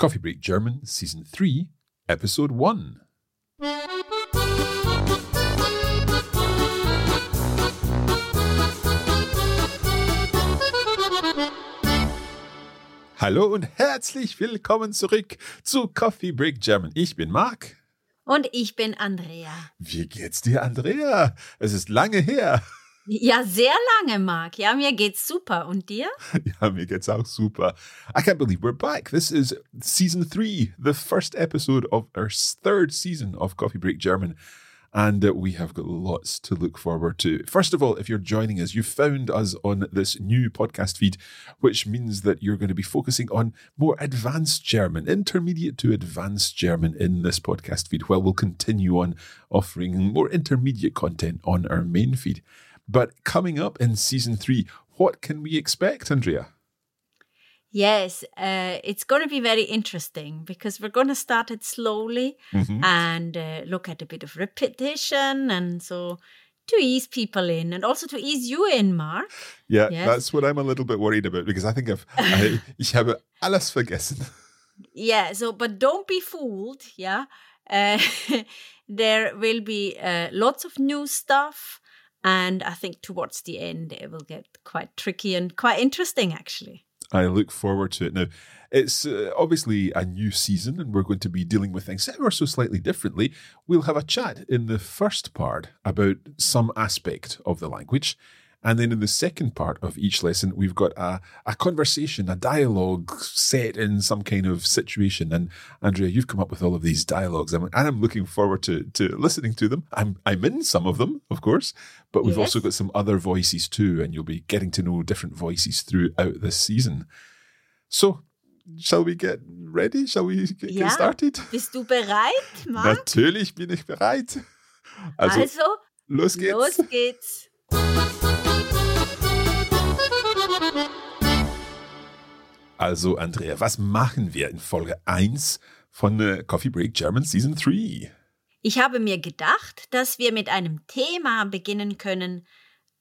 Coffee Break German, Season 3, Episode 1. Hallo und herzlich willkommen zurück zu Coffee Break German. Ich bin Marc. Und ich bin Andrea. Wie geht's dir, Andrea? Es ist lange her. Ja, sehr lange, Mark. Ja, mir geht's super. Und dir? Ja, mir geht's auch super. I can't believe we're back. This is season three, the first episode of our third season of Coffee Break German. And uh, we have got lots to look forward to. First of all, if you're joining us, you found us on this new podcast feed, which means that you're going to be focusing on more advanced German, intermediate to advanced German in this podcast feed, while we'll continue on offering more intermediate content on our main feed. But coming up in season three, what can we expect, Andrea? Yes, uh, it's going to be very interesting because we're going to start it slowly Mhm. and uh, look at a bit of repetition and so to ease people in and also to ease you in, Mark. Yeah, Yes. that's what I'm a little bit worried about because I think I've, I, ich habe alles vergessen. Yeah, so but don't be fooled, yeah. Uh, there will be uh, lots of new stuff and I think towards the end it will get quite tricky and quite interesting actually. I look forward to it. Now, it's uh, obviously a new season and we're going to be dealing with things ever so slightly differently. We'll have a chat in the first part about some aspect of the language. And then in the second part of each lesson, we've got a, a conversation, a dialogue set in some kind of situation. And Andrea, you've come up with all of these dialogues, and I'm looking forward to, to listening to them. I'm, I'm in some of them, of course, but we've also got some other voices too, and you'll be getting to know different voices throughout this season. So, shall we get ready? Shall we get, Ja. started? Bist du bereit, Marc? Natürlich bin ich bereit. Also, also los geht's. los geht's. Also, Andrea, was machen wir in Folge 1 von äh, Coffee Break German Season 3? Ich habe mir gedacht, dass wir mit einem Thema beginnen können,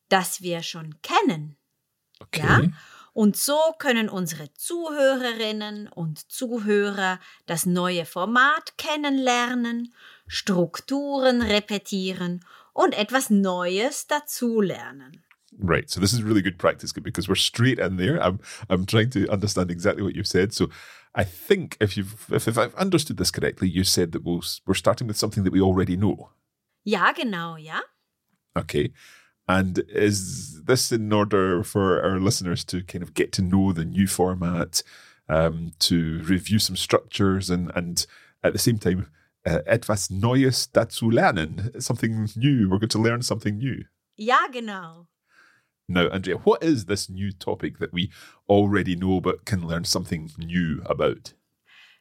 das wir schon kennen. Okay. Ja? Und so können unsere Zuhörerinnen und Zuhörer das neue Format kennenlernen, Strukturen repetieren und etwas Neues dazulernen. Right. So this is really good practice because we're straight in there. I'm I'm trying to understand exactly what you've said. So I think if you've if, if I've understood this correctly, you said that we'll, we're starting with something that we already know. Ja, genau, ja. Okay. And is this in order for our listeners to kind of get to know the new format, um, to review some structures, and and at the same time, uh, etwas Neues dazu lernen, something new. We're going to learn something new. Ja, genau. Now, Andrea, what is this new topic that we already know but can learn something new about?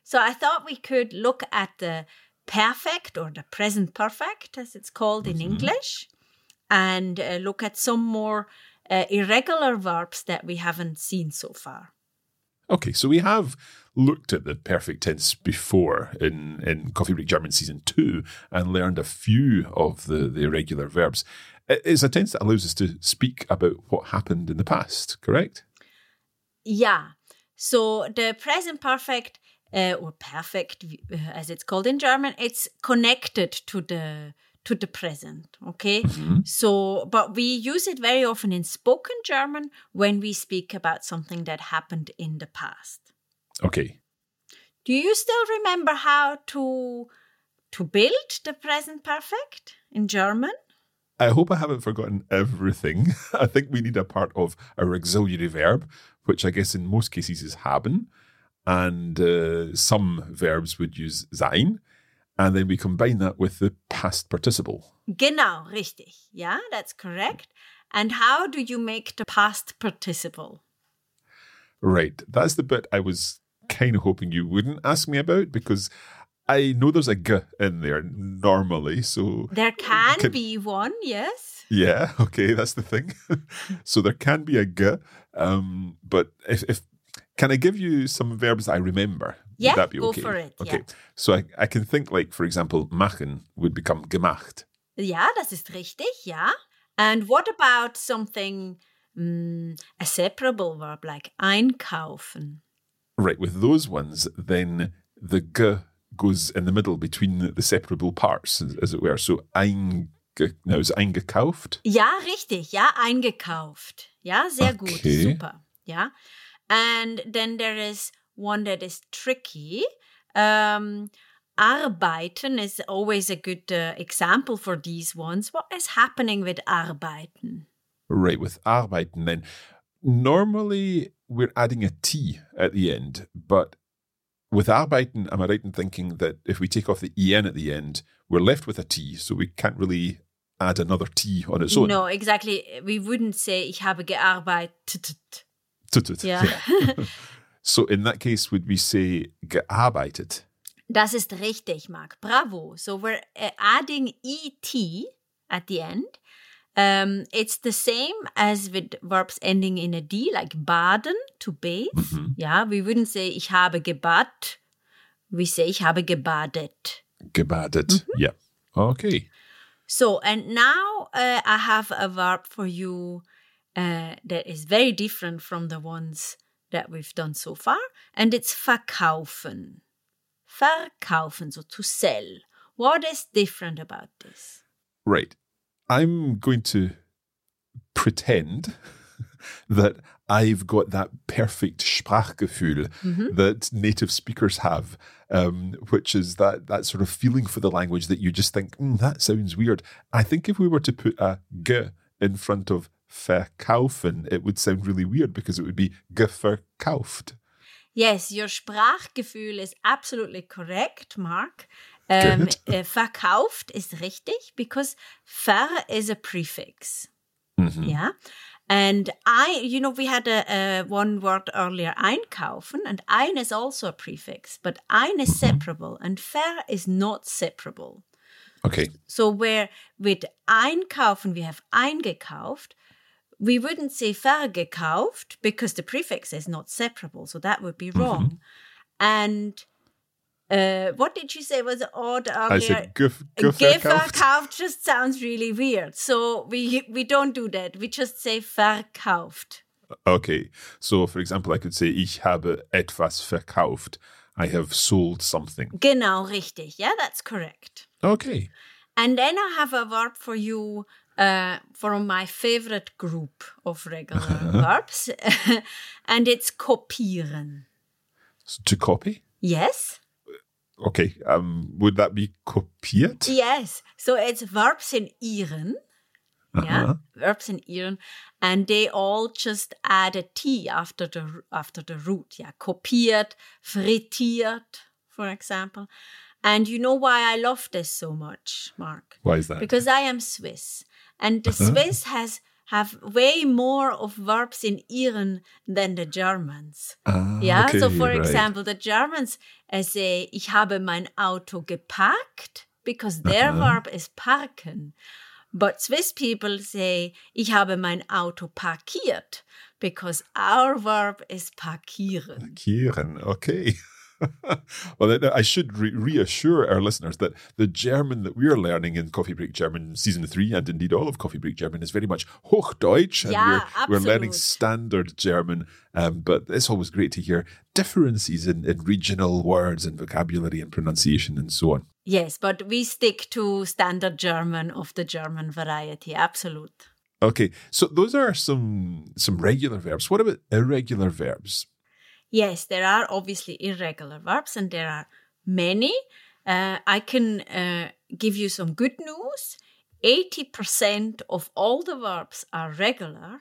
So I thought we could look at the perfect or the present perfect, as it's called in English, and uh, look at some more uh, irregular verbs that we haven't seen so far. Okay, so we have looked at the perfect tense before in, in Coffee Break German season two and learned a few of the, the irregular verbs. It's a tense that allows us to speak about what happened in the past, correct? Yeah. So the present perfect uh, or perfect, uh, as it's called in German, it's connected to the to the present. Okay. So, but we use it very often in spoken German when we speak about something that happened in the past. Okay. Do you still remember how to to build the present perfect in German? I hope I haven't forgotten everything. I think we need a part of our auxiliary verb, which I guess in most cases is haben, and uh, some verbs would use sein, and then we combine that with the past participle. Genau, richtig. Yeah, that's correct. And how do you make the past participle? Right. That's the bit I was kind of hoping you wouldn't ask me about because I know there's a g in there normally. So There can Can- be one, yes. yeah, okay, that's the thing. so there can be a g, um, but if, if can I give you some verbs I remember? Yeah, Would that be go okay? for it, yeah. Okay. So I, I can think like, for example, machen would become gemacht. Ja, das ist richtig, ja. And what about something, mm, a separable verb like einkaufen? Right. With those ones, then the g goes in the middle between the separable parts, as, it were. So einge, now is eingekauft. Ja, richtig, ja, eingekauft. Ja, sehr gut, Okay. super. Ja. And then there is one that is tricky. Um, arbeiten is always a good uh, example for these ones. What is happening with arbeiten? Right. With arbeiten, then normally we're adding a T at the end, but with arbeiten, am I right in thinking that if we take off the en at the end, we're left with a T, so we can't really add another T on its own? No, exactly. We wouldn't say ich habe gearbeitet. Tut-tut. Ja. So in that case, would we say gearbeitet? Das ist richtig, Mark. Bravo. So we're uh, adding et at the end. Um, it's the same as with verbs ending in a d, like baden, to bathe. Yeah, we wouldn't say ich habe gebadet. We say ich habe gebadet. Gebadet. Mm-hmm. Yeah. Okay. So, and now uh, I have a verb for you uh, that is very different from the ones that we've done so far, and it's verkaufen. Verkaufen, so to sell. What is different about this? Right. I'm going to pretend that I've got that perfect Sprachgefühl that native speakers have, um, which is that that sort of feeling for the language that you just think, "Hmm, that sounds weird. I think if we were to put a g in front of verkaufen, it would sound really weird because it would be geverkauft. Yes, your Sprachgefühl is absolutely correct, Mark. Um, uh, verkauft is richtig because ver is a prefix. Yeah. And I, you know, we had a, a one word earlier, einkaufen, and ein is also a prefix, but ein is separable and ver is not separable. Okay. So where with einkaufen we have eingekauft, we wouldn't say vergekauft because the prefix is not separable, so that would be wrong. And uh, what did you say was odd earlier? I said. Geverkauft just sounds really weird. So we we don't do that. We just say verkauft. Okay. So, for example, I could say, ich habe etwas verkauft. I have sold something. Genau, richtig. Yeah, that's correct. Okay. And then I have a verb for you uh, from my favorite group of regular verbs, and it's kopieren. So to copy? Yes? Okay. Um, would that be kopiert? Yes. So it's verbs in ieren. Yeah, Uh-huh. verbs in ieren, and they all just add a t after the after the root. Yeah, kopiert, frittiert, for example. And you know why I love this so much, Mark? Why is that? because I am Swiss, and the Swiss has have way more of verbs in ieren than the Germans. Ah, Yeah, so for right. example, the Germans uh, say ich habe mein Auto geparkt because their Uh-huh. verb is parken. But Swiss people say ich habe mein Auto parkiert because our verb is parkieren. Parkieren, Okay. well, I should re- reassure our listeners that the German that we are learning in Coffee Break German season three, and indeed all of Coffee Break German, is very much Hochdeutsch, and Yeah, we're, we're learning standard German. Um, but it's always great to hear differences in, in regional words and vocabulary and pronunciation and so on. Yes, but we stick to standard German of the German variety. Absolute. Okay, so those are some some regular verbs. What about irregular verbs? Yes, there are obviously irregular verbs, and there are many. Uh, I can uh, give you some good news. 80% of all the verbs are regular,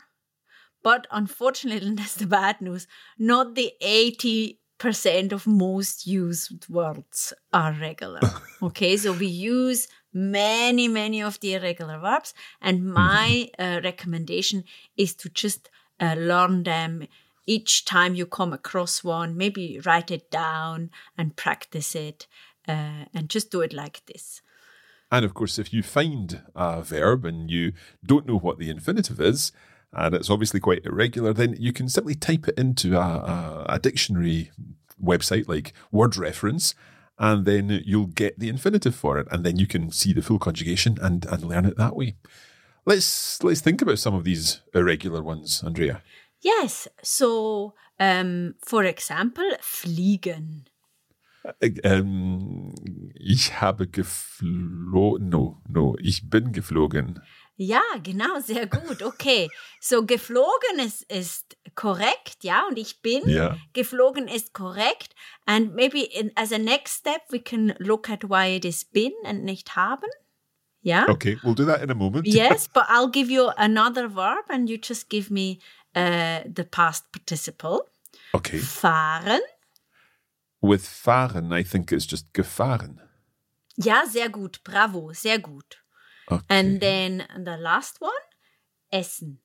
but unfortunately, that's the bad news. Not the 80% of most used words are regular. okay, so we use many, many of the irregular verbs, and my uh, recommendation is to just uh, learn them each time you come across one. Maybe write it down and practice it, uh, and just do it like this. And of course, if you find a verb and you don't know what the infinitive is, and it's obviously quite irregular, then you can simply type it into a, a, a dictionary website like Word Reference, and then you'll get the infinitive for it, and then you can see the full conjugation and, and learn it that way. Let's let's think about some of these irregular ones, Andrea. Yes. So, um, for example, fliegen. Ähm, ich habe geflogen. No, no, ich bin geflogen. Ja, genau, sehr gut. Okay. So, geflogen ist, ist korrekt, ja, und ich bin. Ja. Geflogen ist korrekt. And maybe in, as a next step, we can look at why it is bin and nicht haben. Yeah. Okay, we'll do that in a moment. Yes, but I'll give you another verb and you just give me uh, the past participle. Okay. Fahren. With fahren, I think it's just gefahren. Ja, sehr gut. Bravo, sehr gut. Okay. And then the last one, essen.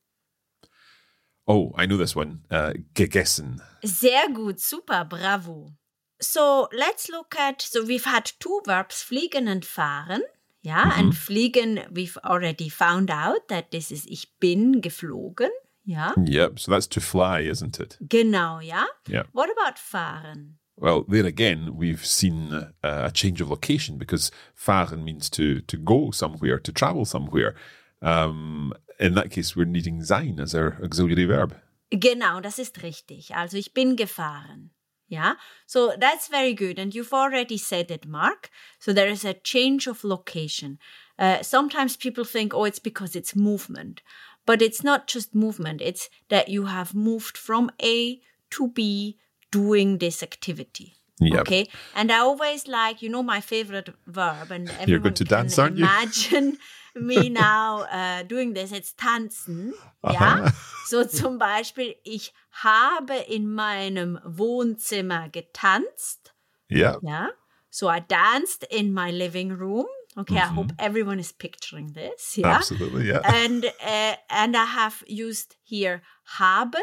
oh, I know this one. Uh, gegessen. Sehr gut, super, bravo. So let's look at, so we've had two verbs, fliegen and fahren. Yeah, and fliegen, we've already found out that this is ich bin geflogen. Ja, Yep. So that's to fly, isn't it? genau, ja. Yeah. What about fahren? Well, there again, we've seen uh, a change of location because fahren means to to go somewhere, to travel somewhere. Um, in that case, we're needing sein as our auxiliary verb. Genau, das ist richtig. Also ich bin gefahren. Ja, so that's very good. And you've already said it, Mark. So there is a change of location. Uh, sometimes people think, oh, it's because it's movement. But it's not just movement, it's that you have moved from A to B doing this activity. Yep. Okay. And I always like, you know, my favorite verb, and everyone You're going to can dance, aren't you? imagine me now uh, doing this. It's tanzen. Ja. So zum Beispiel, ich habe in meinem Wohnzimmer getanzt. Yeah. Ja. So I danced in my living room. Okay, I hope everyone is picturing this. Yeah. Absolutely. Yeah. And uh, and I have used here haben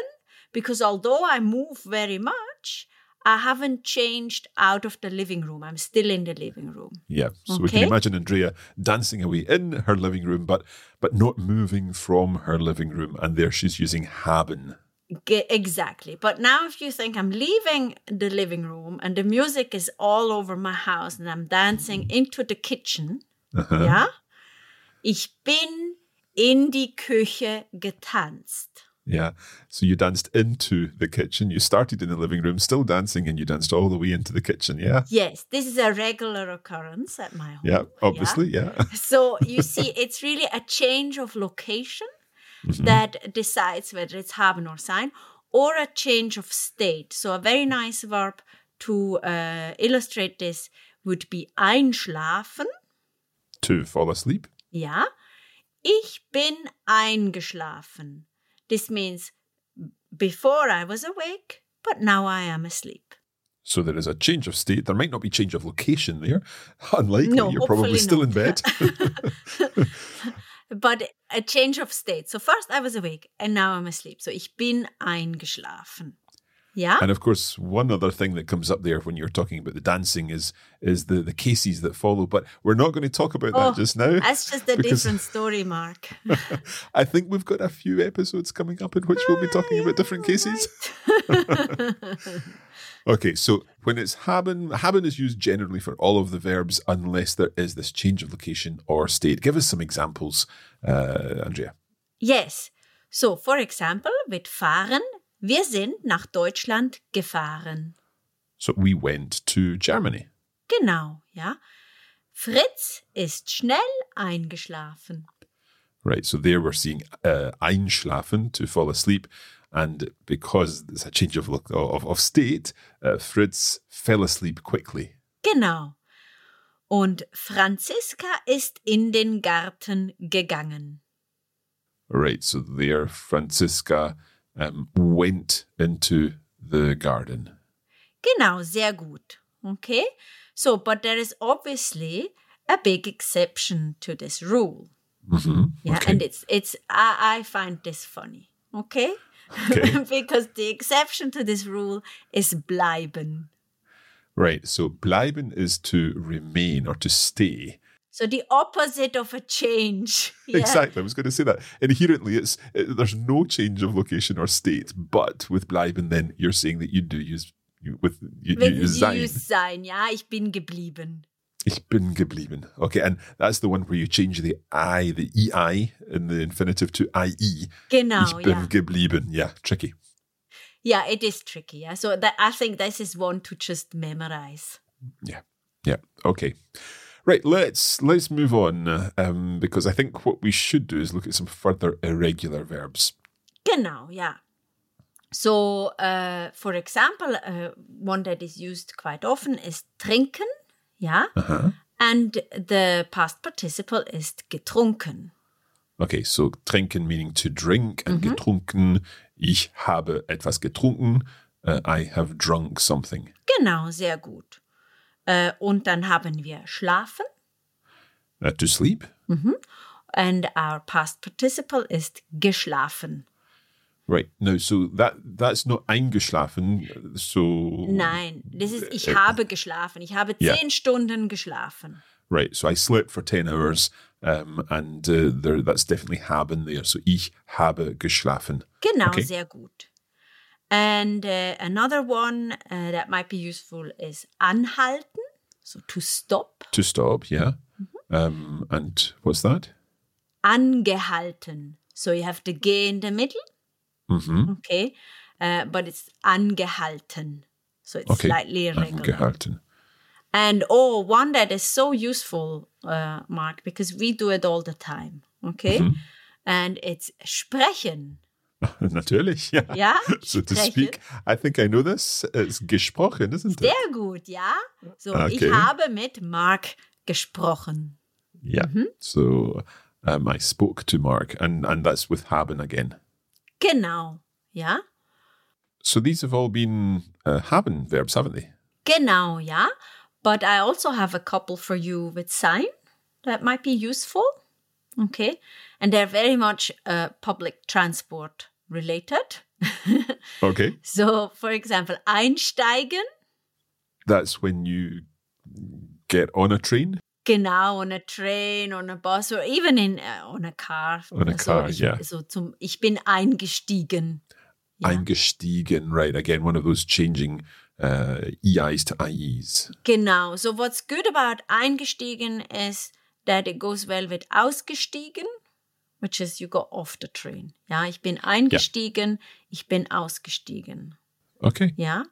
because although I move very much, I haven't changed out of the living room. I'm still in the living room. Yeah. So we can imagine Andrea dancing away in her living room, but but not moving from her living room. And there she's using haben. Exactly. But now, if you think I'm leaving the living room and the music is all over my house and I'm dancing into the kitchen, uh-huh. ja, ich bin in die Küche getanzt. Yeah. So you danced into the kitchen. You started in the living room, still dancing, and you danced all the way into the kitchen. Yeah. Yes, this is a regular occurrence at my home. Yeah. Obviously. Yeah. So you see, it's really a change of location that decides whether it's haben or sein, or a change of state. So a very nice verb to uh, illustrate this would be einschlafen. To fall asleep. Yeah. ich bin eingeschlafen. This means before I was awake, but now I am asleep. So there is a change of state. There might not be change of location there. Unlikely. No, You're probably hopefully still in bed. But a change of state. So first I was awake and now I'm asleep. So ich bin eingeschlafen. Yeah. and of course, one other thing that comes up there when you're talking about the dancing is is the, the cases that follow. But we're not going to talk about that oh, just now. Oh, That's just a because different story, Mark. I think we've got a few episodes coming up in which we'll be talking about different cases. Okay, so when it's haben, haben is used generally for all of the verbs unless there is this change of location or state. Give us some examples, uh, Andrea. Yes. So, for example, with fahren, wir sind nach Deutschland gefahren. So we went to Germany. Genau, ja. Fritz ist schnell eingeschlafen. Right, so there we're seeing uh, einschlafen, to fall asleep. And because there's a change of, look, of, of state, uh, Fritz fell asleep quickly. Genau. Und Franziska ist in den Garten gegangen. Right, so there Franziska um, went into the garden. Genau, sehr gut. Okay? So, but there is obviously a big exception to this rule. hmm Yeah, okay. and it's it's I, I find this funny. Okay? Okay. because the exception to this rule is bleiben. Right, so bleiben is to remain or to stay. So the opposite of a change. Yeah. Exactly, I was going to say that. Inherently, it's it, there's no change of location or state, but with bleiben, then you're saying that you do use you, with you, you use Sie sein. use sein, ja, ich bin geblieben. Ich bin geblieben. Okay, and that's the one where you change the I, the EI in the infinitive to IE. Genau, ich bin ja. geblieben. Yeah, tricky. Yeah, it is tricky. Yeah, so that I think this is one to just memorize. Yeah, yeah. Okay, right. Let's let's move on um, because I think what we should do is look at some further irregular verbs. Genau, yeah. So, uh, for example, uh, one that is used quite often is trinken, yeah, Uh-huh. and the past participle is getrunken. Okay, so trinken meaning to drink and getrunken. Ich habe etwas getrunken. Uh, I have drunk something. Genau, sehr gut. Äh, und dann haben wir schlafen, Uh, to sleep. and our past participle ist geschlafen. Right now, so that that's not eingeschlafen. So Nein, das ist ich Äh, habe geschlafen. Ich habe ja. zehn Stunden geschlafen. right, so I slept for ten hours, um, and uh, there that's definitely haben there. So ich habe geschlafen. Genau, Okay. sehr gut. And uh, another one uh, that might be useful is anhalten, so to stop. To stop, yeah. Um, and what's that? Angehalten, so you have the G in the middle, Mm-hmm. okay, uh, but it's angehalten, so it's Okay. slightly irregular. Angehalten. And oh, one that is so useful, uh, Mark, because we do it all the time, okay, Mm-hmm. and it's sprechen, Natürlich, yeah. ja, So to speak, I think I know this. It's gesprochen, isn't it? Sehr gut, ja. So, Okay. ich habe mit Mark gesprochen. Yeah. So um, I spoke to Mark, and and that's with haben again. Genau, ja. So these have all been uh, haben verbs, haven't they? Genau, ja. But I also have a couple for you with sein that might be useful. Okay. And they're very much uh, public transport related. Okay. so, for example, einsteigen, That's when you get on a train. Genau, on a train, on a bus, or even in uh, on a car. On a So car, ich, yeah. So zum, ich bin eingestiegen. Ja. Eingestiegen, right? Again, one of those changing uh, EIs to IEs. Genau. So what's good about eingestiegen is that it goes well with ausgestiegen, which is you go off the train. Ja, ich bin eingestiegen, ich bin ausgestiegen. Okay. Ja.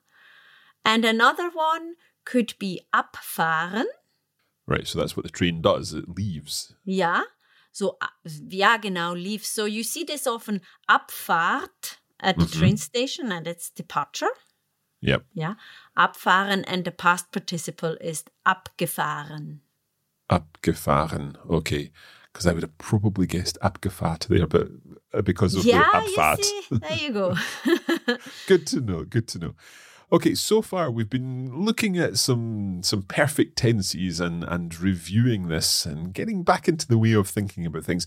And another one could be abfahren. Right. So that's what the train does. It leaves. Ja. So, ja, genau, leave. So you see this often Abfahrt at the train station and it's departure. Yep. Yeah. Abfahren and the past participle is abgefahren. Abgefahren. Okay. Because I would have probably guessed abgefahrt there, but uh, because of Yeah, the you abfahrt. see, there you go. good to know. Good to know. Okay, so far we've been looking at some some perfect tenses and and reviewing this and getting back into the way of thinking about things.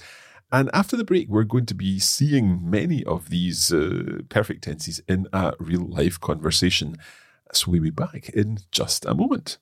And after the break, we're going to be seeing many of these uh, perfect tenses in a real life conversation. So we'll be back in just a moment.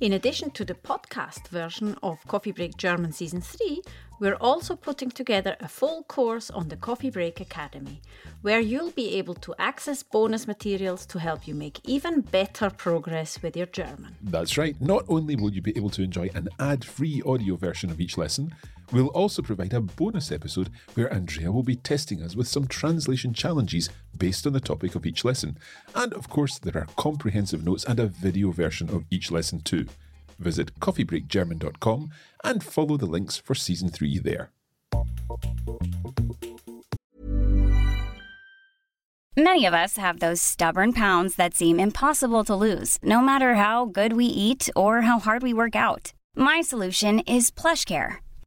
In addition to the podcast version of Coffee Break German Season 3, we're also putting together a full course on the Coffee Break Academy, where you'll be able to access bonus materials to help you make even better progress with your German. That's right. Not only will you be able to enjoy an ad free audio version of each lesson, we'll also provide a bonus episode where Andrea will be testing us with some translation challenges based on the topic of each lesson. And of course, there are comprehensive notes and a video version of each lesson too. Visit coffeebreakgerman.com and follow the links for season 3 there. Many of us have those stubborn pounds that seem impossible to lose, no matter how good we eat or how hard we work out. My solution is PlushCare.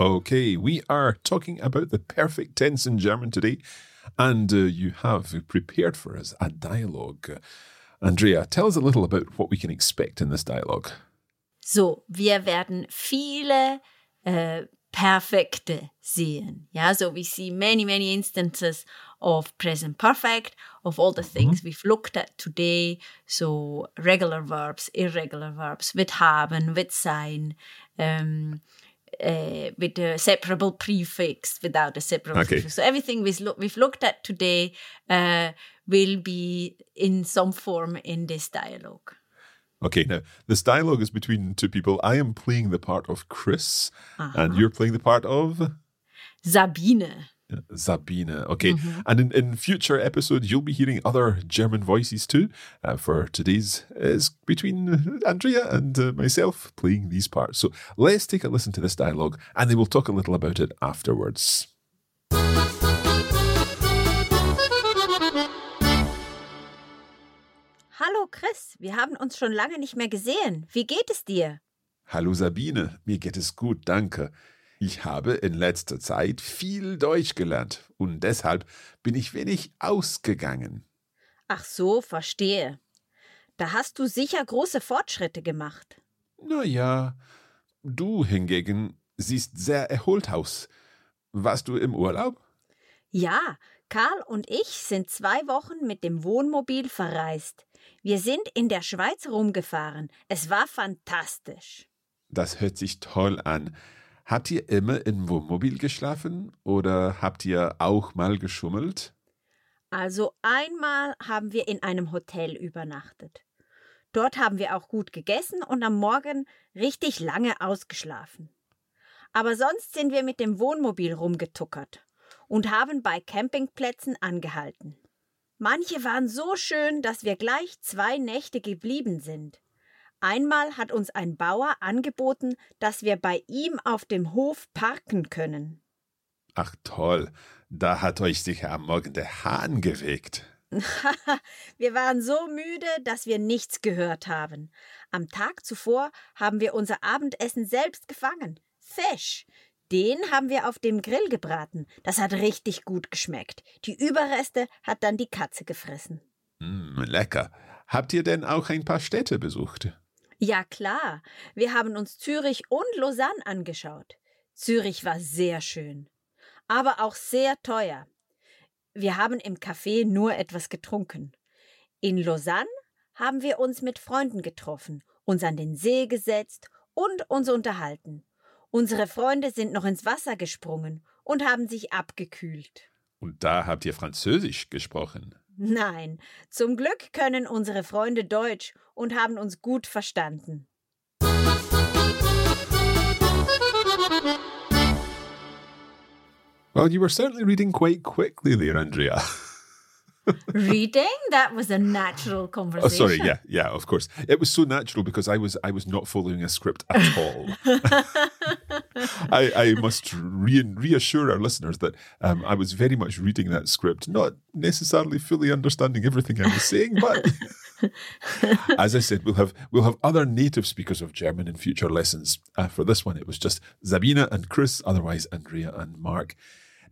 Okay, we are talking about the perfect tense in German today, and uh, you have prepared for us a dialogue. Andrea, tell us a little about what we can expect in this dialogue. So, wir werden viele äh, Perfekte sehen. Yeah, so we see many, many instances of present perfect, of all the things we've looked at today. So, regular verbs, irregular verbs, with haben, with sein, um, uh, with a separable prefix, without a separable Okay. prefix. So, everything we've, look, we've looked at today uh, will be in some form in this dialogue. Okay, now this dialogue is between two people. I am playing the part of Chris, and you're playing the part of Sabine. Sabine. Okay, and in, in future episodes, you'll be hearing other German voices too. Uh, for today's is between Andrea and uh, myself playing these parts. So let's take a listen to this dialogue, and then we'll talk a little about it afterwards. Hallo Chris, wir haben uns schon lange nicht mehr gesehen. Wie geht es dir? Hallo Sabine, mir geht es gut, danke. Ich habe in letzter Zeit viel Deutsch gelernt und deshalb bin ich wenig ausgegangen. Ach so, verstehe. Da hast du sicher große Fortschritte gemacht. Na ja, du hingegen siehst sehr erholt aus. Warst du im Urlaub? Ja, Karl und ich sind zwei Wochen mit dem Wohnmobil verreist. Wir sind in der Schweiz rumgefahren. Es war fantastisch. Das hört sich toll an. Habt ihr immer im Wohnmobil geschlafen oder habt ihr auch mal geschummelt? Also einmal haben wir in einem Hotel übernachtet. Dort haben wir auch gut gegessen und am Morgen richtig lange ausgeschlafen. Aber sonst sind wir mit dem Wohnmobil rumgetuckert und haben bei Campingplätzen angehalten. Manche waren so schön, dass wir gleich zwei Nächte geblieben sind. Einmal hat uns ein Bauer angeboten, dass wir bei ihm auf dem Hof parken können. Ach toll, da hat euch sicher am Morgen der Hahn geweckt. wir waren so müde, dass wir nichts gehört haben. Am Tag zuvor haben wir unser Abendessen selbst gefangen. Fisch. Den haben wir auf dem Grill gebraten. Das hat richtig gut geschmeckt. Die Überreste hat dann die Katze gefressen. Mm, lecker. Habt ihr denn auch ein paar Städte besucht? Ja klar, wir haben uns Zürich und Lausanne angeschaut. Zürich war sehr schön, aber auch sehr teuer. Wir haben im Café nur etwas getrunken. In Lausanne haben wir uns mit Freunden getroffen, uns an den See gesetzt und uns unterhalten. Unsere Freunde sind noch ins Wasser gesprungen und haben sich abgekühlt. Und da habt ihr Französisch gesprochen. Nein, zum Glück können unsere Freunde Deutsch und haben uns gut verstanden. Well, you were certainly reading quite quickly there, Andrea. Reading? That was a natural Oh, conversation. sorry. Yeah, yeah. Of course, it was so natural because I was I was not following a script at all. I, I must re- reassure our listeners that um, I was very much reading that script, not necessarily fully understanding everything I was saying, but as I said, we'll have we'll have other native speakers of German in future lessons. Uh, for this one, it was just Sabina and Chris, otherwise Andrea and Mark.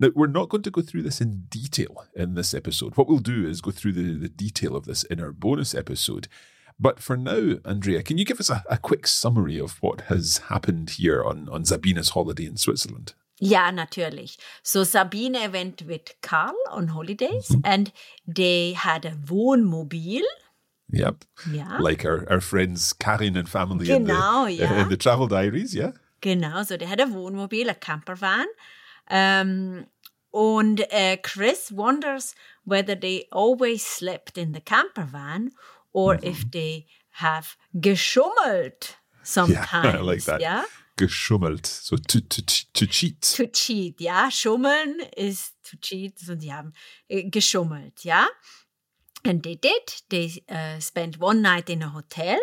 Now, we're not going to go through this in detail in this episode. What we'll do is go through the, the detail of this in our bonus episode. But for now, Andrea, can you give us a, a quick summary of what has happened here on, on Sabina's holiday in Switzerland? Yeah, natürlich. So Sabine went with Karl on holidays and they had a Wohnmobil. Yep. Ja. Like our, our friends Karin and family in, the, Genau, ja. in the travel diaries, yeah? Genau, so der hat ein Wohnmobil, ein Campervan. Um, und uh, Chris wonders whether they always slept in the campervan or Mm-hmm. if they have geschummelt sometimes. Yeah, I like that. Yeah. Geschummelt. So to, to, to cheat. To cheat, yeah. Schummeln is to cheat, so die haben äh, geschummelt, yeah. And they did. They uh, spent one night in a hotel,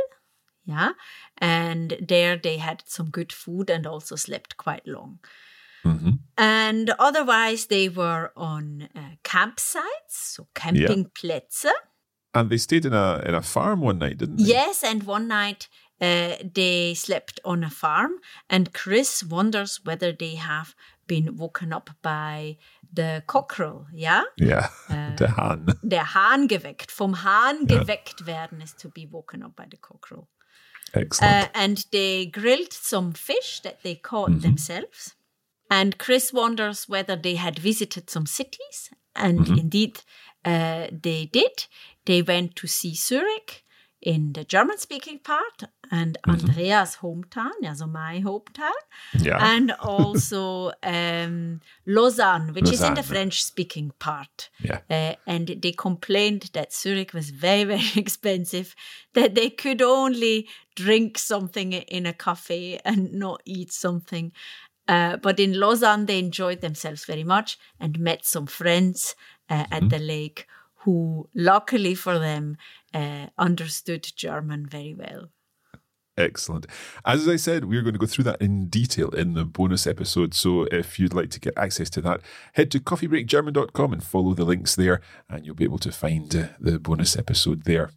yeah, and there they had some good food and also slept quite long. Mhm. And otherwise, they were on uh, campsites, so campingplätze. And they stayed in a in a farm one night, didn't they? Yes, and one night uh, they slept on a farm, and Chris wonders whether they have been woken up by the cockerel, yeah? Yeah. Uh, the Hahn. Der Hahn geweckt. Vom Hahn geweckt werden is to be woken up by the cockerel. Excellent. Uh, and they grilled some fish that they caught themselves. And Chris wonders whether they had visited some cities. And indeed, uh, they did. They went to see Zurich in the German speaking part and Andrea's hometown, also my hometown. yeah. And also um, Lausanne, which is in the French speaking part. Yeah. Uh, and they complained that Zurich was very, very expensive, that they could only drink something in a cafe and not eat something. Uh, but in Lausanne, they enjoyed themselves very much and met some friends uh, at the lake who, luckily for them, uh, understood German very well. Excellent. As I said, we're going to go through that in detail in the bonus episode. So if you'd like to get access to that, head to coffeebreakgerman.com and follow the links there, and you'll be able to find uh, the bonus episode there.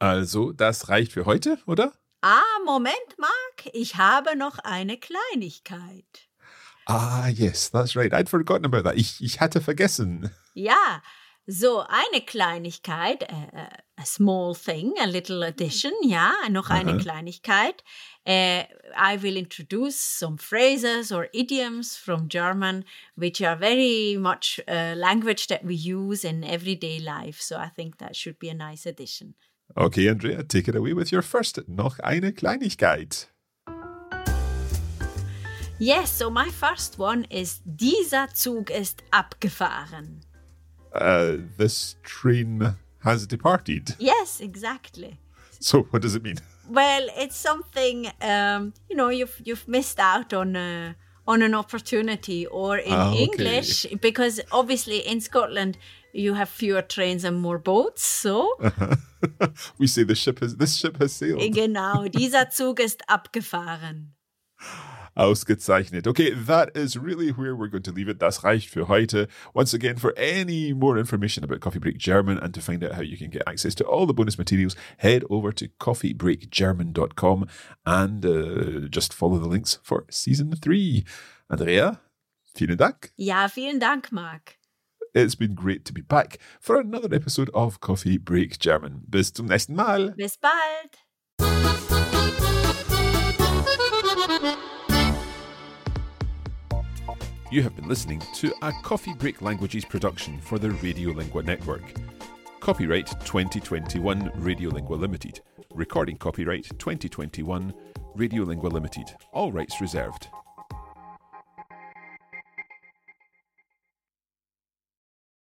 Also, das reicht für heute, oder? Ah, Moment, Mark, ich habe noch eine Kleinigkeit. Ah, yes, that's right. I'd forgotten about that. Ich, ich hatte vergessen. Ja, so eine Kleinigkeit, äh, äh, a small thing, a little addition, ja, noch eine Kleinigkeit. Äh, I will introduce some phrases or idioms from German, which are very much uh, language that we use in everyday life. So I think that should be a nice addition. Okay, Andrea, take it away with your first noch eine Kleinigkeit. Yes, so my first one is dieser Zug ist abgefahren. Uh, this train has departed. Yes, exactly. So, what does it mean? Well, it's something um, you know you've you've missed out on a, on an opportunity, or in Ah, okay. English, because obviously in Scotland you have fewer trains and more boats. So we say the ship has this ship has sailed. genau, dieser Zug ist abgefahren. Ausgezeichnet. Okay, that is really where we're going to leave it. Das reicht für heute. Once again, for any more information about Coffee Break German and to find out how you can get access to all the bonus materials, head over to coffeebreakgerman.com and uh, just follow the links for season three. Andrea, vielen Dank. Ja, vielen Dank, Marc. It's been great to be back for another episode of Coffee Break German. Bis zum nächsten Mal. Bis bald. You have been listening to a Coffee Break Languages production for the Radiolingua Network. Copyright 2021 Radiolingua Limited. Recording copyright 2021 Radiolingua Limited. All rights reserved.